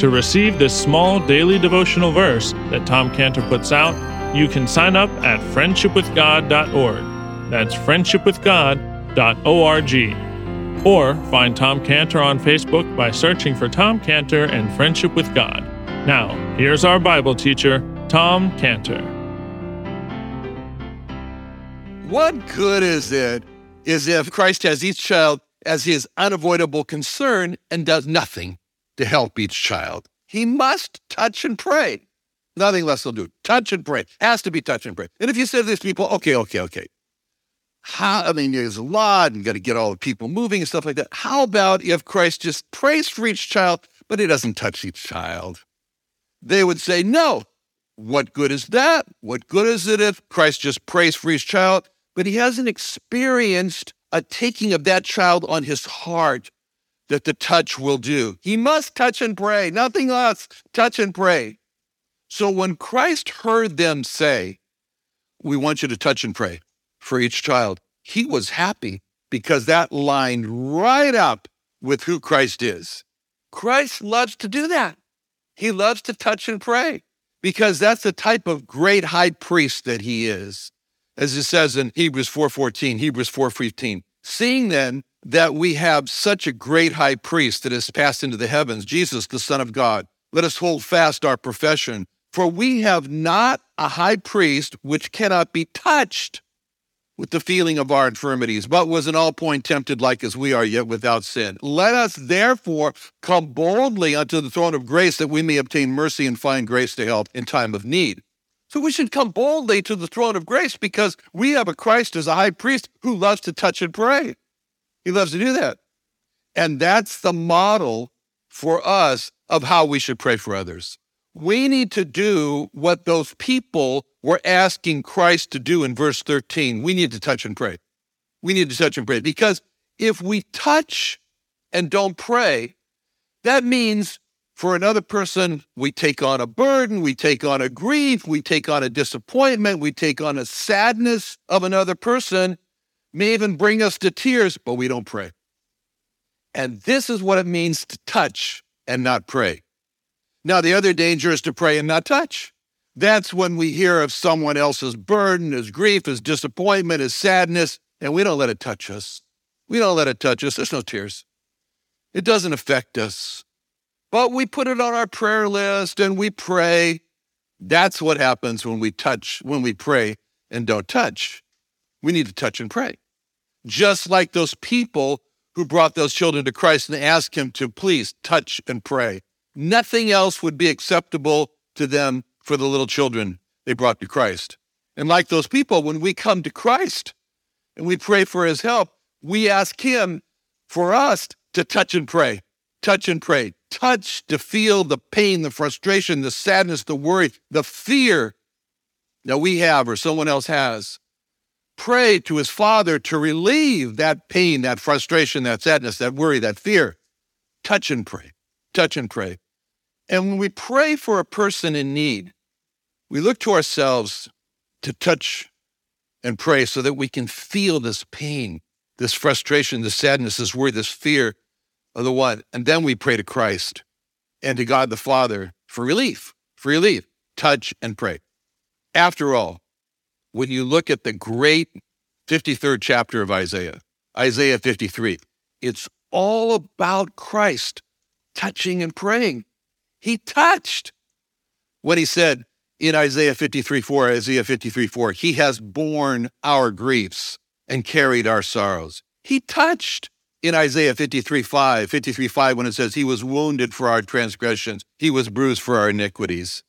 To receive this small daily devotional verse that Tom Cantor puts out, you can sign up at friendshipwithgod.org. That's friendshipwithgod.org. Or find Tom Cantor on Facebook by searching for Tom Cantor and Friendship with God. Now, here's our Bible teacher, Tom Cantor. What good is it is if Christ has each child as his unavoidable concern and does nothing to help each child? He must touch and pray. Nothing less will do. Touch and pray. Has to be touch and pray. And if you say to these people, okay, okay, okay. How, I mean, there's a lot and got to get all the people moving and stuff like that. How about if Christ just prays for each child, but he doesn't touch each child? They would say, no. What good is that? What good is it if Christ just prays for each child but he hasn't experienced a taking of that child on his heart that the touch will do. He must touch and pray, nothing else. Touch and pray. So when Christ heard them say, We want you to touch and pray for each child, he was happy because that lined right up with who Christ is. Christ loves to do that. He loves to touch and pray because that's the type of great high priest that he is as it says in Hebrews 4:14, Hebrews 4:15. Seeing then that we have such a great high priest that has passed into the heavens, Jesus, the Son of God, let us hold fast our profession. For we have not a high priest which cannot be touched with the feeling of our infirmities, but was in all point tempted like as we are, yet without sin. Let us therefore come boldly unto the throne of grace that we may obtain mercy and find grace to help in time of need. So we should come boldly to the throne of grace because we have a Christ as a high priest who loves to touch and pray. He loves to do that. And that's the model for us of how we should pray for others. We need to do what those people were asking Christ to do in verse 13. We need to touch and pray. We need to touch and pray because if we touch and don't pray, that means for another person, we take on a burden, we take on a grief, we take on a disappointment, we take on a sadness of another person, may even bring us to tears, but we don't pray. And this is what it means to touch and not pray. Now, the other danger is to pray and not touch. That's when we hear of someone else's burden, his grief, his disappointment, his sadness, and we don't let it touch us. We don't let it touch us. There's no tears. It doesn't affect us but we put it on our prayer list and we pray. That's what happens when we touch, when we pray and don't touch. We need to touch and pray. Just like those people who brought those children to Christ and asked him to please touch and pray. Nothing else would be acceptable to them for the little children they brought to Christ. And like those people, when we come to Christ and we pray for his help, we ask him for us to touch and pray, touch and pray, touch to feel the pain, the frustration, the sadness, the worry, the fear that we have or someone else has. Pray to his Father to relieve that pain, that frustration, that sadness, that worry, that fear. Touch and pray. Touch and pray. And when we pray for a person in need, we look to ourselves to touch and pray so that we can feel this pain, this frustration, this sadness, this worry, this fear of the one. And then we pray to Christ and to God the Father for relief, for relief, touch and pray. After all, when you look at the great 53rd chapter of Isaiah, Isaiah 53, it's all about Christ touching and praying. He touched when he said in Isaiah 53 4, Isaiah 53 4, He has borne our griefs and carried our sorrows. He touched in Isaiah 53 5, 53 5, when it says, He was wounded for our transgressions, He was bruised for our iniquities.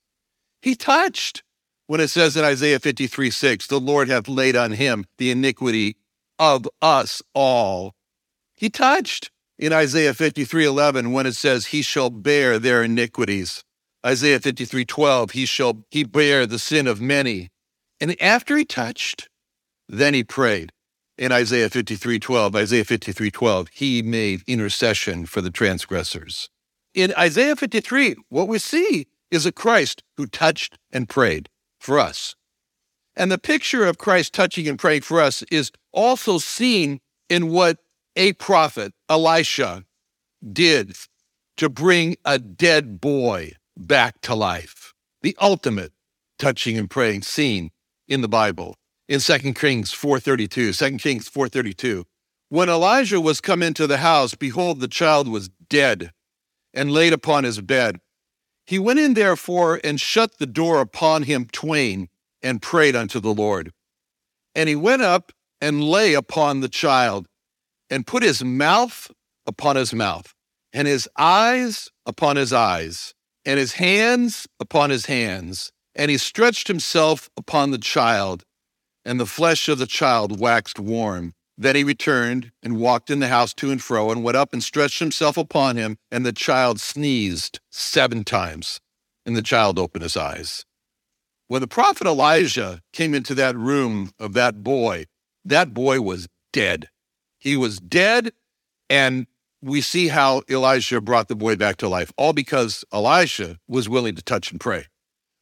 He touched when it says in Isaiah 53 6, The Lord hath laid on him the iniquity of us all. He touched in Isaiah 53 11 when it says, He shall bear their iniquities. Isaiah 53 12, He shall he bear the sin of many. And after he touched, then he prayed. In Isaiah 53 12, Isaiah 53 12, he made intercession for the transgressors. In Isaiah 53, what we see is a Christ who touched and prayed for us. And the picture of Christ touching and praying for us is also seen in what a prophet, Elisha, did to bring a dead boy back to life. The ultimate touching and praying scene in the Bible in 2 Kings 4:32. 2 Kings 4:32. When Elijah was come into the house, behold, the child was dead and laid upon his bed. He went in therefore and shut the door upon him twain and prayed unto the Lord. And he went up and lay upon the child and put his mouth upon his mouth and his eyes upon his eyes and his hands upon his hands. And he stretched himself upon the child, and the flesh of the child waxed warm. Then he returned and walked in the house to and fro, and went up and stretched himself upon him, and the child sneezed seven times, and the child opened his eyes. When the prophet Elijah came into that room of that boy, that boy was dead. He was dead, and we see how Elijah brought the boy back to life, all because Elisha was willing to touch and pray.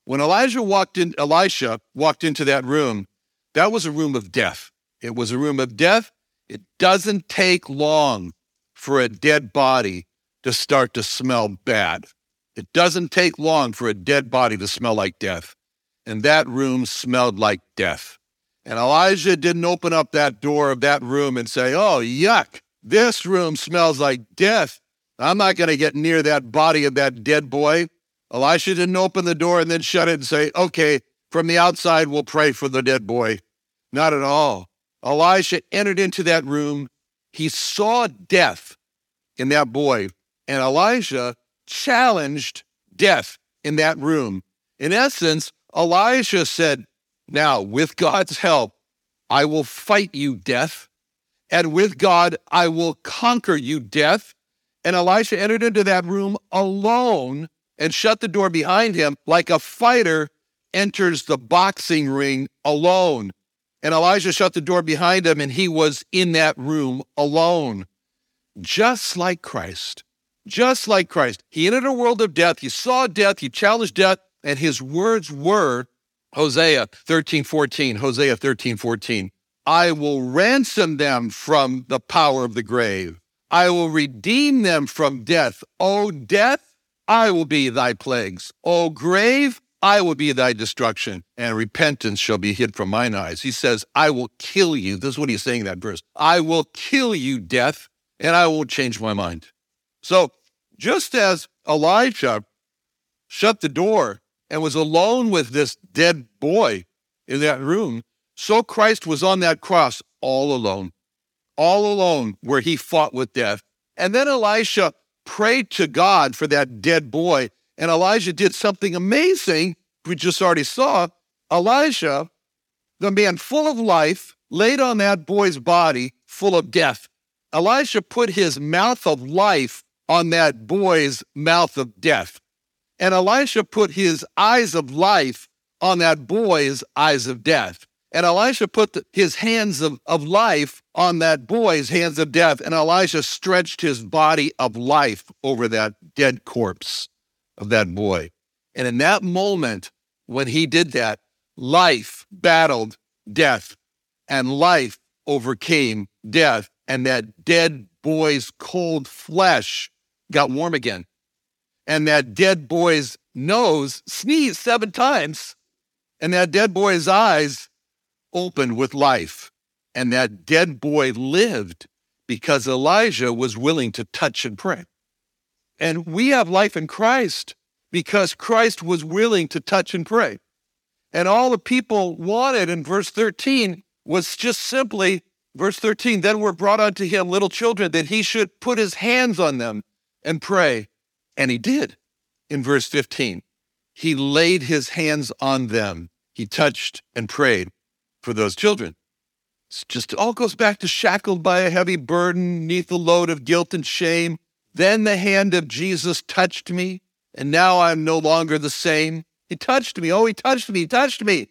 When Elijah walked in, Elisha walked into that room, that was a room of death. It was a room of death. It doesn't take long for a dead body to start to smell bad. It doesn't take long for a dead body to smell like death. And that room smelled like death. And Elijah didn't open up that door of that room and say, Oh, yuck. This room smells like death. I'm not going to get near that body of that dead boy. Elisha didn't open the door and then shut it and say, okay, from the outside, we'll pray for the dead boy. Not at all. Elisha entered into that room. He saw death in that boy, and Elijah challenged death in that room. In essence, Elijah said, Now, with God's help, I will fight you, death. And with God, I will conquer you, death. And Elisha entered into that room alone and shut the door behind him like a fighter enters the boxing ring alone. And Elijah shut the door behind him and he was in that room alone. Just like Christ. Just like Christ. He entered a world of death. He saw death. He challenged death. And his words were Hosea 13, 14. Hosea 13, 14. I will ransom them from the power of the grave. I will redeem them from death. O death, I will be thy plagues. O grave, I will be thy destruction, and repentance shall be hid from mine eyes. He says, I will kill you. This is what he's saying in that verse. I will kill you, death, and I won't change my mind. So, just as Elijah shut the door and was alone with this dead boy in that room, so Christ was on that cross all alone, all alone, where he fought with death. And then Elisha prayed to God for that dead boy. And Elijah did something amazing, we just already saw. Elijah, the man full of life, laid on that boy's body full of death. Elijah put his mouth of life on that boy's mouth of death. And Elisha put his eyes of life on that boy's eyes of death. And Elisha put the, his hands of, of life on that boy's hands of death, and Elisha stretched his body of life over that dead corpse of that boy. And in that moment, when he did that, life battled death. and life overcame death, and that dead boy's cold flesh got warm again. And that dead boy's nose sneezed seven times, and that dead boy's eyes opened with life. And that dead boy lived because Elijah was willing to touch and pray. And we have life in Christ because Christ was willing to touch and pray. And all the people wanted in verse 13 was just simply, verse 13, then were brought unto him little children that he should put his hands on them and pray. And he did in verse 15. He laid his hands on them. He touched and prayed for those children. It's just all goes back to shackled by a heavy burden, neath the load of guilt and shame. Then the hand of Jesus touched me, and now I'm no longer the same. He touched me. Oh, he touched me. He touched me.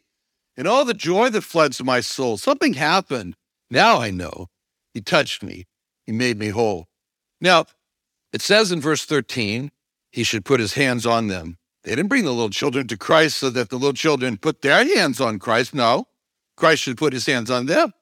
And all the joy that floods my soul. Something happened. Now I know. He touched me. He made me whole. Now, it says in verse 13, he should put his hands on them. They didn't bring the little children to Christ so that the little children put their hands on Christ. No, Christ should put his hands on them.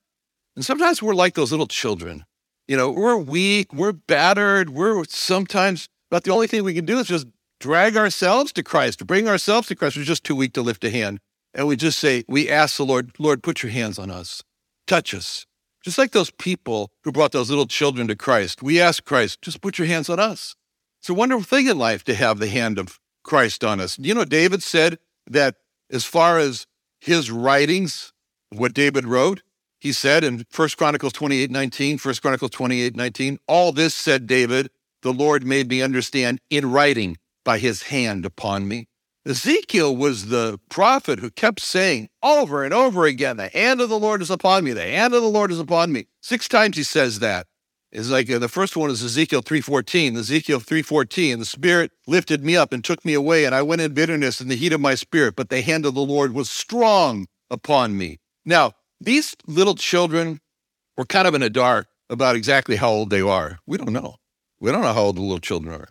And sometimes we're like those little children. You know, we're weak, we're battered, we're sometimes, but the only thing we can do is just drag ourselves to Christ, bring ourselves to Christ. We're just too weak to lift a hand. And we just say, we ask the Lord, Lord, put your hands on us, touch us. Just like those people who brought those little children to Christ, we ask Christ, just put your hands on us. It's a wonderful thing in life to have the hand of Christ on us. You know, David said that as far as his writings, what David wrote, he said in 1 Chronicles 28 19, 1 Chronicles 28 19, all this said David, the Lord made me understand in writing by his hand upon me. Ezekiel was the prophet who kept saying over and over again, The hand of the Lord is upon me, the hand of the Lord is upon me. Six times he says that. It's like uh, the first one is Ezekiel 3:14. Ezekiel 3:14, the Spirit lifted me up and took me away, and I went in bitterness in the heat of my spirit, but the hand of the Lord was strong upon me. Now, these little children were kind of in the dark about exactly how old they are. We don't know. We don't know how old the little children are.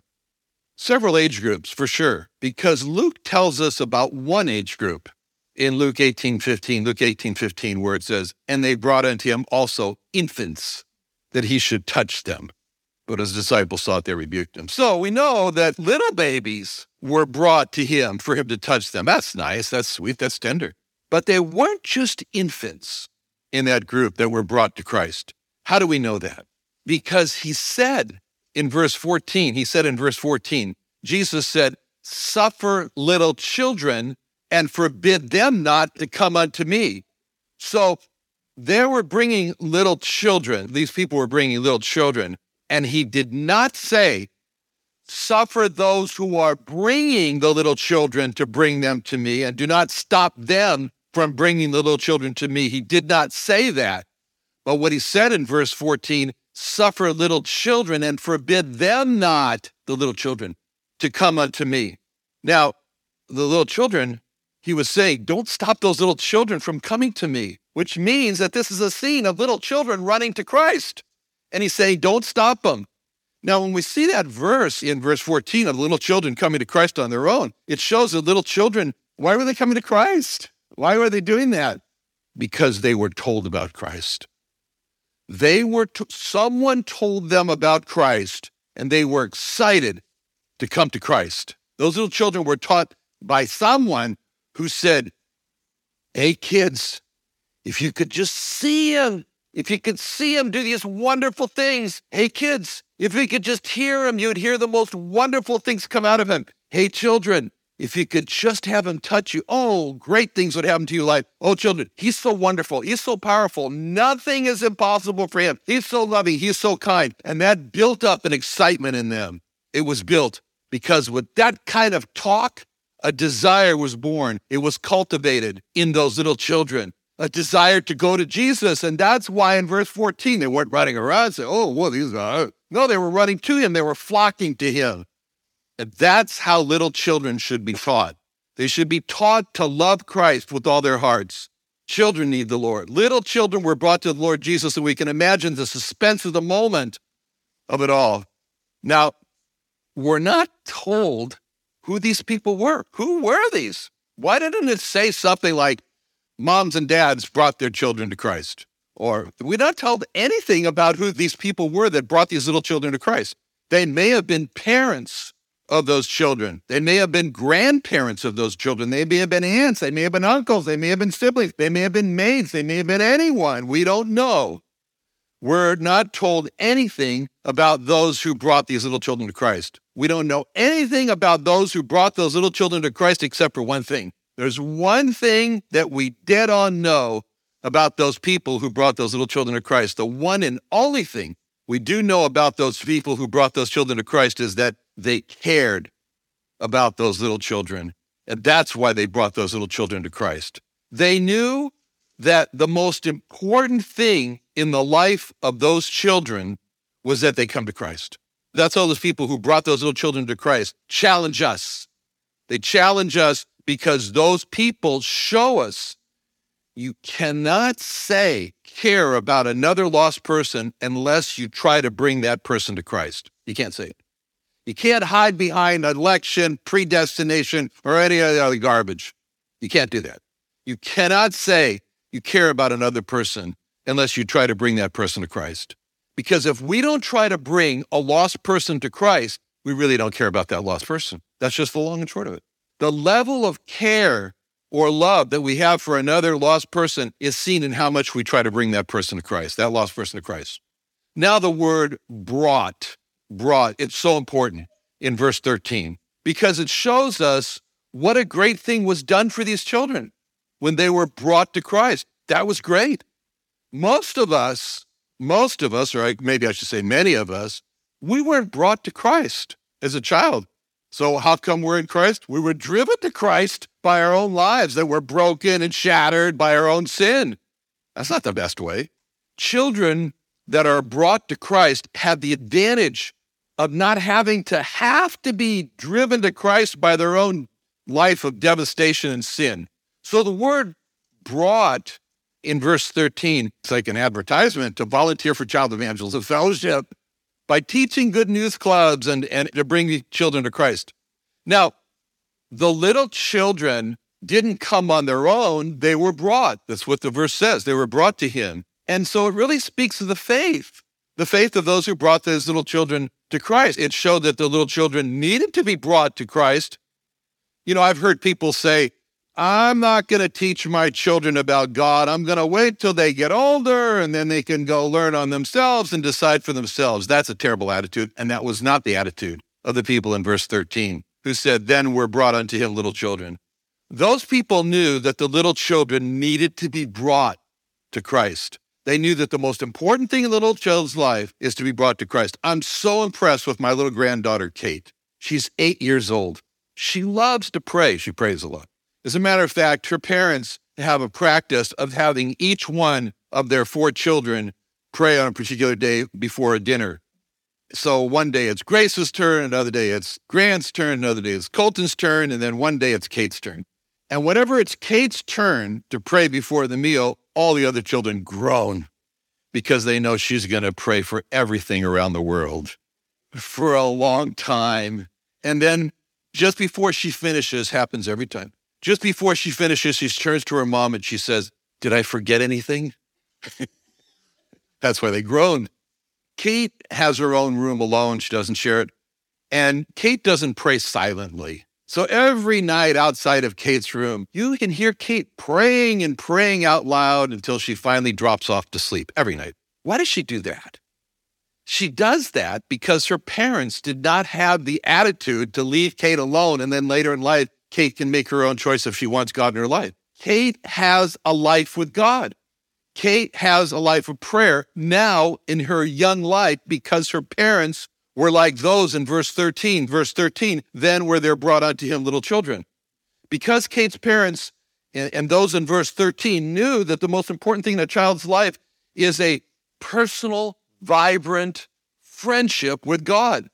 Several age groups for sure, because Luke tells us about one age group in Luke 18 15, Luke 18 15, where it says, And they brought unto him also infants that he should touch them. But his disciples thought they rebuked him. So we know that little babies were brought to him for him to touch them. That's nice. That's sweet. That's tender. But they weren't just infants in that group that were brought to Christ. How do we know that? Because he said in verse 14, he said in verse 14, Jesus said, Suffer little children and forbid them not to come unto me. So they were bringing little children. These people were bringing little children. And he did not say, Suffer those who are bringing the little children to bring them to me, and do not stop them from bringing the little children to me. He did not say that. But what he said in verse 14, suffer little children and forbid them not, the little children, to come unto me. Now, the little children, he was saying, don't stop those little children from coming to me, which means that this is a scene of little children running to Christ. And he's saying, don't stop them. Now, when we see that verse in verse 14 of little children coming to Christ on their own, it shows that little children, why were they coming to Christ? Why were they doing that? Because they were told about Christ. They were, someone told them about Christ and they were excited to come to Christ. Those little children were taught by someone who said, Hey, kids, if you could just see him, if you could see him do these wonderful things. Hey, kids, if we could just hear him, you'd hear the most wonderful things come out of him. Hey, children, if you could just have him touch you, oh, great things would happen to your life. oh, children, he's so wonderful. He's so powerful. Nothing is impossible for him. He's so loving. He's so kind. And that built up an excitement in them. It was built because with that kind of talk, a desire was born. It was cultivated in those little children, a desire to go to Jesus. And that's why in verse 14, they weren't running around oh, well, these are. No, they were running to him. They were flocking to him. That's how little children should be taught. They should be taught to love Christ with all their hearts. Children need the Lord. Little children were brought to the Lord Jesus, and we can imagine the suspense of the moment of it all. Now, we're not told who these people were. Who were these? Why didn't it say something like moms and dads brought their children to Christ? or we're not told anything about who these people were that brought these little children to Christ. They may have been parents of those children. They may have been grandparents of those children. They may have been aunts. They may have been uncles. They may have been siblings. They may have been maids. They may have been anyone. We don't know. We're not told anything about those who brought these little children to Christ. We don't know anything about those who brought those little children to Christ except for one thing. There's one thing that we dead on know about those people who brought those little children to Christ. The one and only thing we do know about those people who brought those children to Christ is that they cared about those little children. And that's why they brought those little children to Christ. They knew that the most important thing in the life of those children was that they come to Christ. That's all those people who brought those little children to Christ challenge us. They challenge us because those people show us you cannot say care about another lost person unless you try to bring that person to Christ. You can't say it. You can't hide behind election, predestination, or any other garbage. You can't do that. You cannot say you care about another person unless you try to bring that person to Christ. Because if we don't try to bring a lost person to Christ, we really don't care about that lost person. That's just the long and short of it. The level of care or love that we have for another lost person is seen in how much we try to bring that person to Christ, that lost person to Christ. Now, the word brought, brought, it's so important in verse 13 because it shows us what a great thing was done for these children when they were brought to Christ. That was great. Most of us, most of us, or maybe I should say many of us, we weren't brought to Christ as a child. So, how come we're in Christ? We were driven to Christ by our own lives that were broken and shattered by our own sin. That's not the best way. Children that are brought to Christ have the advantage of not having to have to be driven to Christ by their own life of devastation and sin. So the word brought in verse 13, it's like an advertisement to volunteer for child evangelism fellowship by teaching good news clubs and, and to bring children to Christ. Now, the little children didn't come on their own, they were brought. That's what the verse says. They were brought to him. And so it really speaks of the faith, the faith of those who brought those little children to Christ. It showed that the little children needed to be brought to Christ. You know, I've heard people say, I'm not going to teach my children about God. I'm going to wait till they get older and then they can go learn on themselves and decide for themselves. That's a terrible attitude. And that was not the attitude of the people in verse 13 who said, Then were brought unto him little children. Those people knew that the little children needed to be brought to Christ. They knew that the most important thing in the little child's life is to be brought to Christ. I'm so impressed with my little granddaughter, Kate. She's eight years old. She loves to pray. She prays a lot. As a matter of fact, her parents have a practice of having each one of their four children pray on a particular day before a dinner. So one day it's Grace's turn, another day it's Grant's turn, another day it's Colton's turn, and then one day it's Kate's turn. And whenever it's Kate's turn to pray before the meal, all the other children groan because they know she's going to pray for everything around the world for a long time. And then just before she finishes, happens every time. Just before she finishes, she turns to her mom and she says, Did I forget anything? That's why they groaned. Kate has her own room alone. She doesn't share it. And Kate doesn't pray silently. So every night outside of Kate's room, you can hear Kate praying and praying out loud until she finally drops off to sleep every night. Why does she do that? She does that because her parents did not have the attitude to leave Kate alone and then later in life Kate can make her own choice if she wants God in her life. Kate has a life with God. Kate has a life of prayer now in her young life because her parents were like those in verse 13. Verse 13, then were there brought unto him little children. Because Kate's parents and, and those in verse 13 knew that the most important thing in a child's life is a personal, vibrant friendship with God.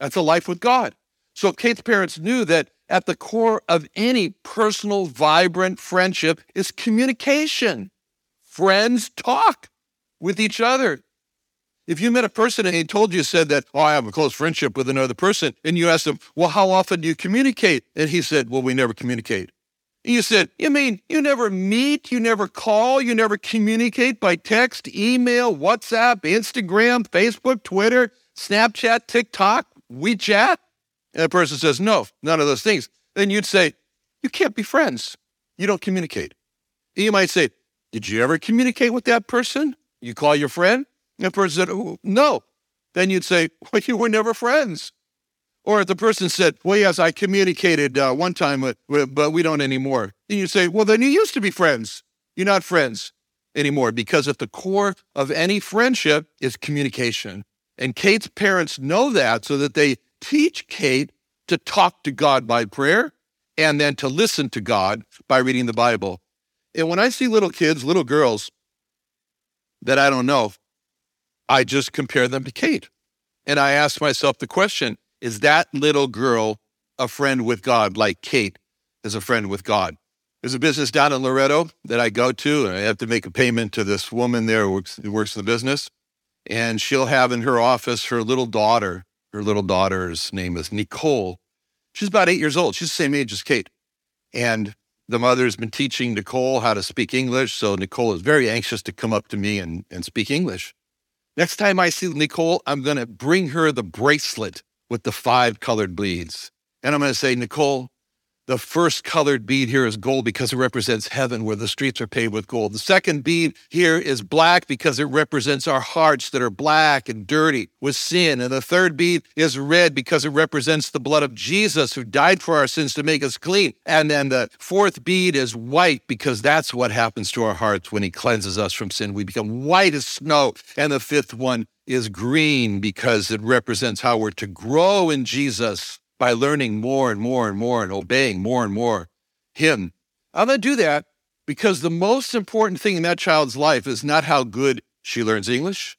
That's a life with God. So Kate's parents knew that at the core of any personal, vibrant friendship is communication. Friends talk with each other. If you met a person and he told you, said that, oh, I have a close friendship with another person, and you asked him, well, how often do you communicate? And he said, well, we never communicate. You said, You mean you never meet, you never call, you never communicate by text, email, WhatsApp, Instagram, Facebook, Twitter, Snapchat, TikTok, WeChat? And the person says, No, none of those things. Then you'd say, You can't be friends. You don't communicate. And you might say, Did you ever communicate with that person? You call your friend? And the person said, oh, No. Then you'd say, Well, you were never friends. Or if the person said, Well, yes, I communicated uh, one time, with, with, but we don't anymore. Then you say, Well, then you used to be friends. You're not friends anymore because at the core of any friendship is communication. And Kate's parents know that so that they teach Kate to talk to God by prayer and then to listen to God by reading the Bible. And when I see little kids, little girls that I don't know, I just compare them to Kate. And I ask myself the question is that little girl a friend with God like Kate is a friend with God? There's a business down in Loretto that I go to, and I have to make a payment to this woman there who works, who works in the business. And she'll have in her office her little daughter. Her little daughter's name is Nicole. She's about eight years old. She's the same age as Kate. And the mother's been teaching Nicole how to speak English. So Nicole is very anxious to come up to me and, and speak English. Next time I see Nicole, I'm going to bring her the bracelet with the five colored beads. And I'm going to say, Nicole, the first colored bead here is gold because it represents heaven where the streets are paved with gold. The second bead here is black because it represents our hearts that are black and dirty with sin. And the third bead is red because it represents the blood of Jesus who died for our sins to make us clean. And then the fourth bead is white because that's what happens to our hearts when he cleanses us from sin. We become white as snow. And the fifth one is green because it represents how we're to grow in Jesus by learning more and more and more and obeying more and more Him. I'm going to do that because the most important thing in that child's life is not how good she learns English,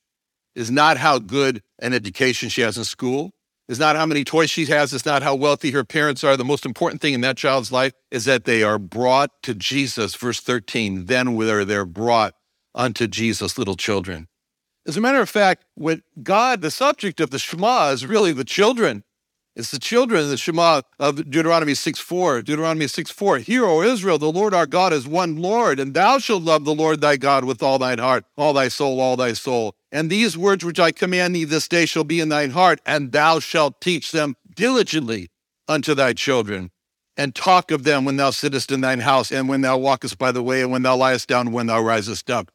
is not how good an education she has in school, is not how many toys she has, is not how wealthy her parents are. The most important thing in that child's life is that they are brought to Jesus. Verse 13, then whether they're brought unto Jesus, little children. As a matter of fact, what God, the subject of the Shema is really the children. It's the children the Shema of Deuteronomy 6 4. Deuteronomy 6 4. Hear, O Israel, the Lord our God is one Lord, and thou shalt love the Lord thy God with all thine heart, all thy soul, all thy soul. And these words which I command thee this day shall be in thine heart, and thou shalt teach them diligently unto thy children, and talk of them when thou sittest in thine house, and when thou walkest by the way, and when thou liest down, and when thou risest up.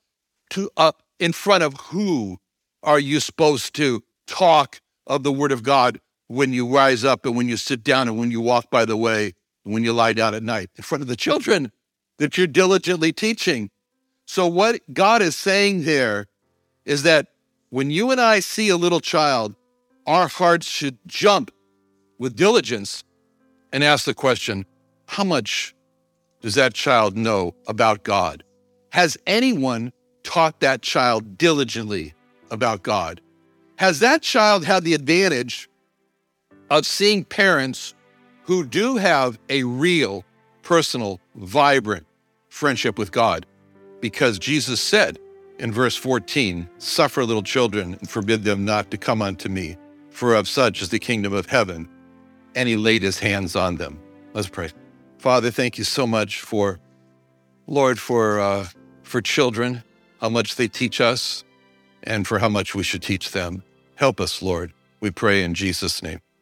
To up in front of who are you supposed to talk of the word of God when you rise up and when you sit down and when you walk by the way, and when you lie down at night? In front of the children that you're diligently teaching. So, what God is saying there is that when you and I see a little child, our hearts should jump with diligence and ask the question how much does that child know about God? Has anyone taught that child diligently about God? Has that child had the advantage of seeing parents who do have a real, personal, vibrant friendship with God? Because Jesus said in verse 14, Suffer little children and forbid them not to come unto me, for of such is the kingdom of heaven. And he laid his hands on them. Let's pray. Father, thank you so much for, Lord, for, uh, for children how much they teach us, and for how much we should teach them. Help us, Lord. We pray in Jesus' name.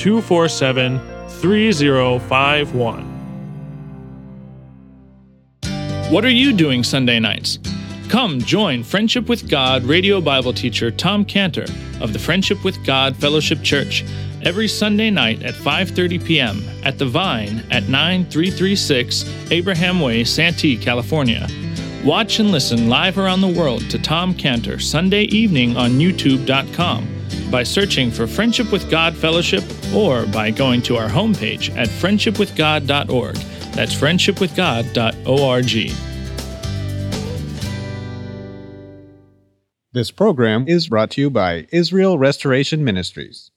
247 3051. What are you doing Sunday nights? Come join Friendship with God radio Bible teacher Tom Cantor of the Friendship with God Fellowship Church every Sunday night at 5:30 p.m. at The Vine at 9336 Abraham Way, Santee, California. Watch and listen live around the world to Tom Cantor Sunday evening on youtube.com by searching for Friendship with God Fellowship or by going to our homepage at friendshipwithgod.org. That's friendshipwithgod.org. This program is brought to you by Israel Restoration Ministries.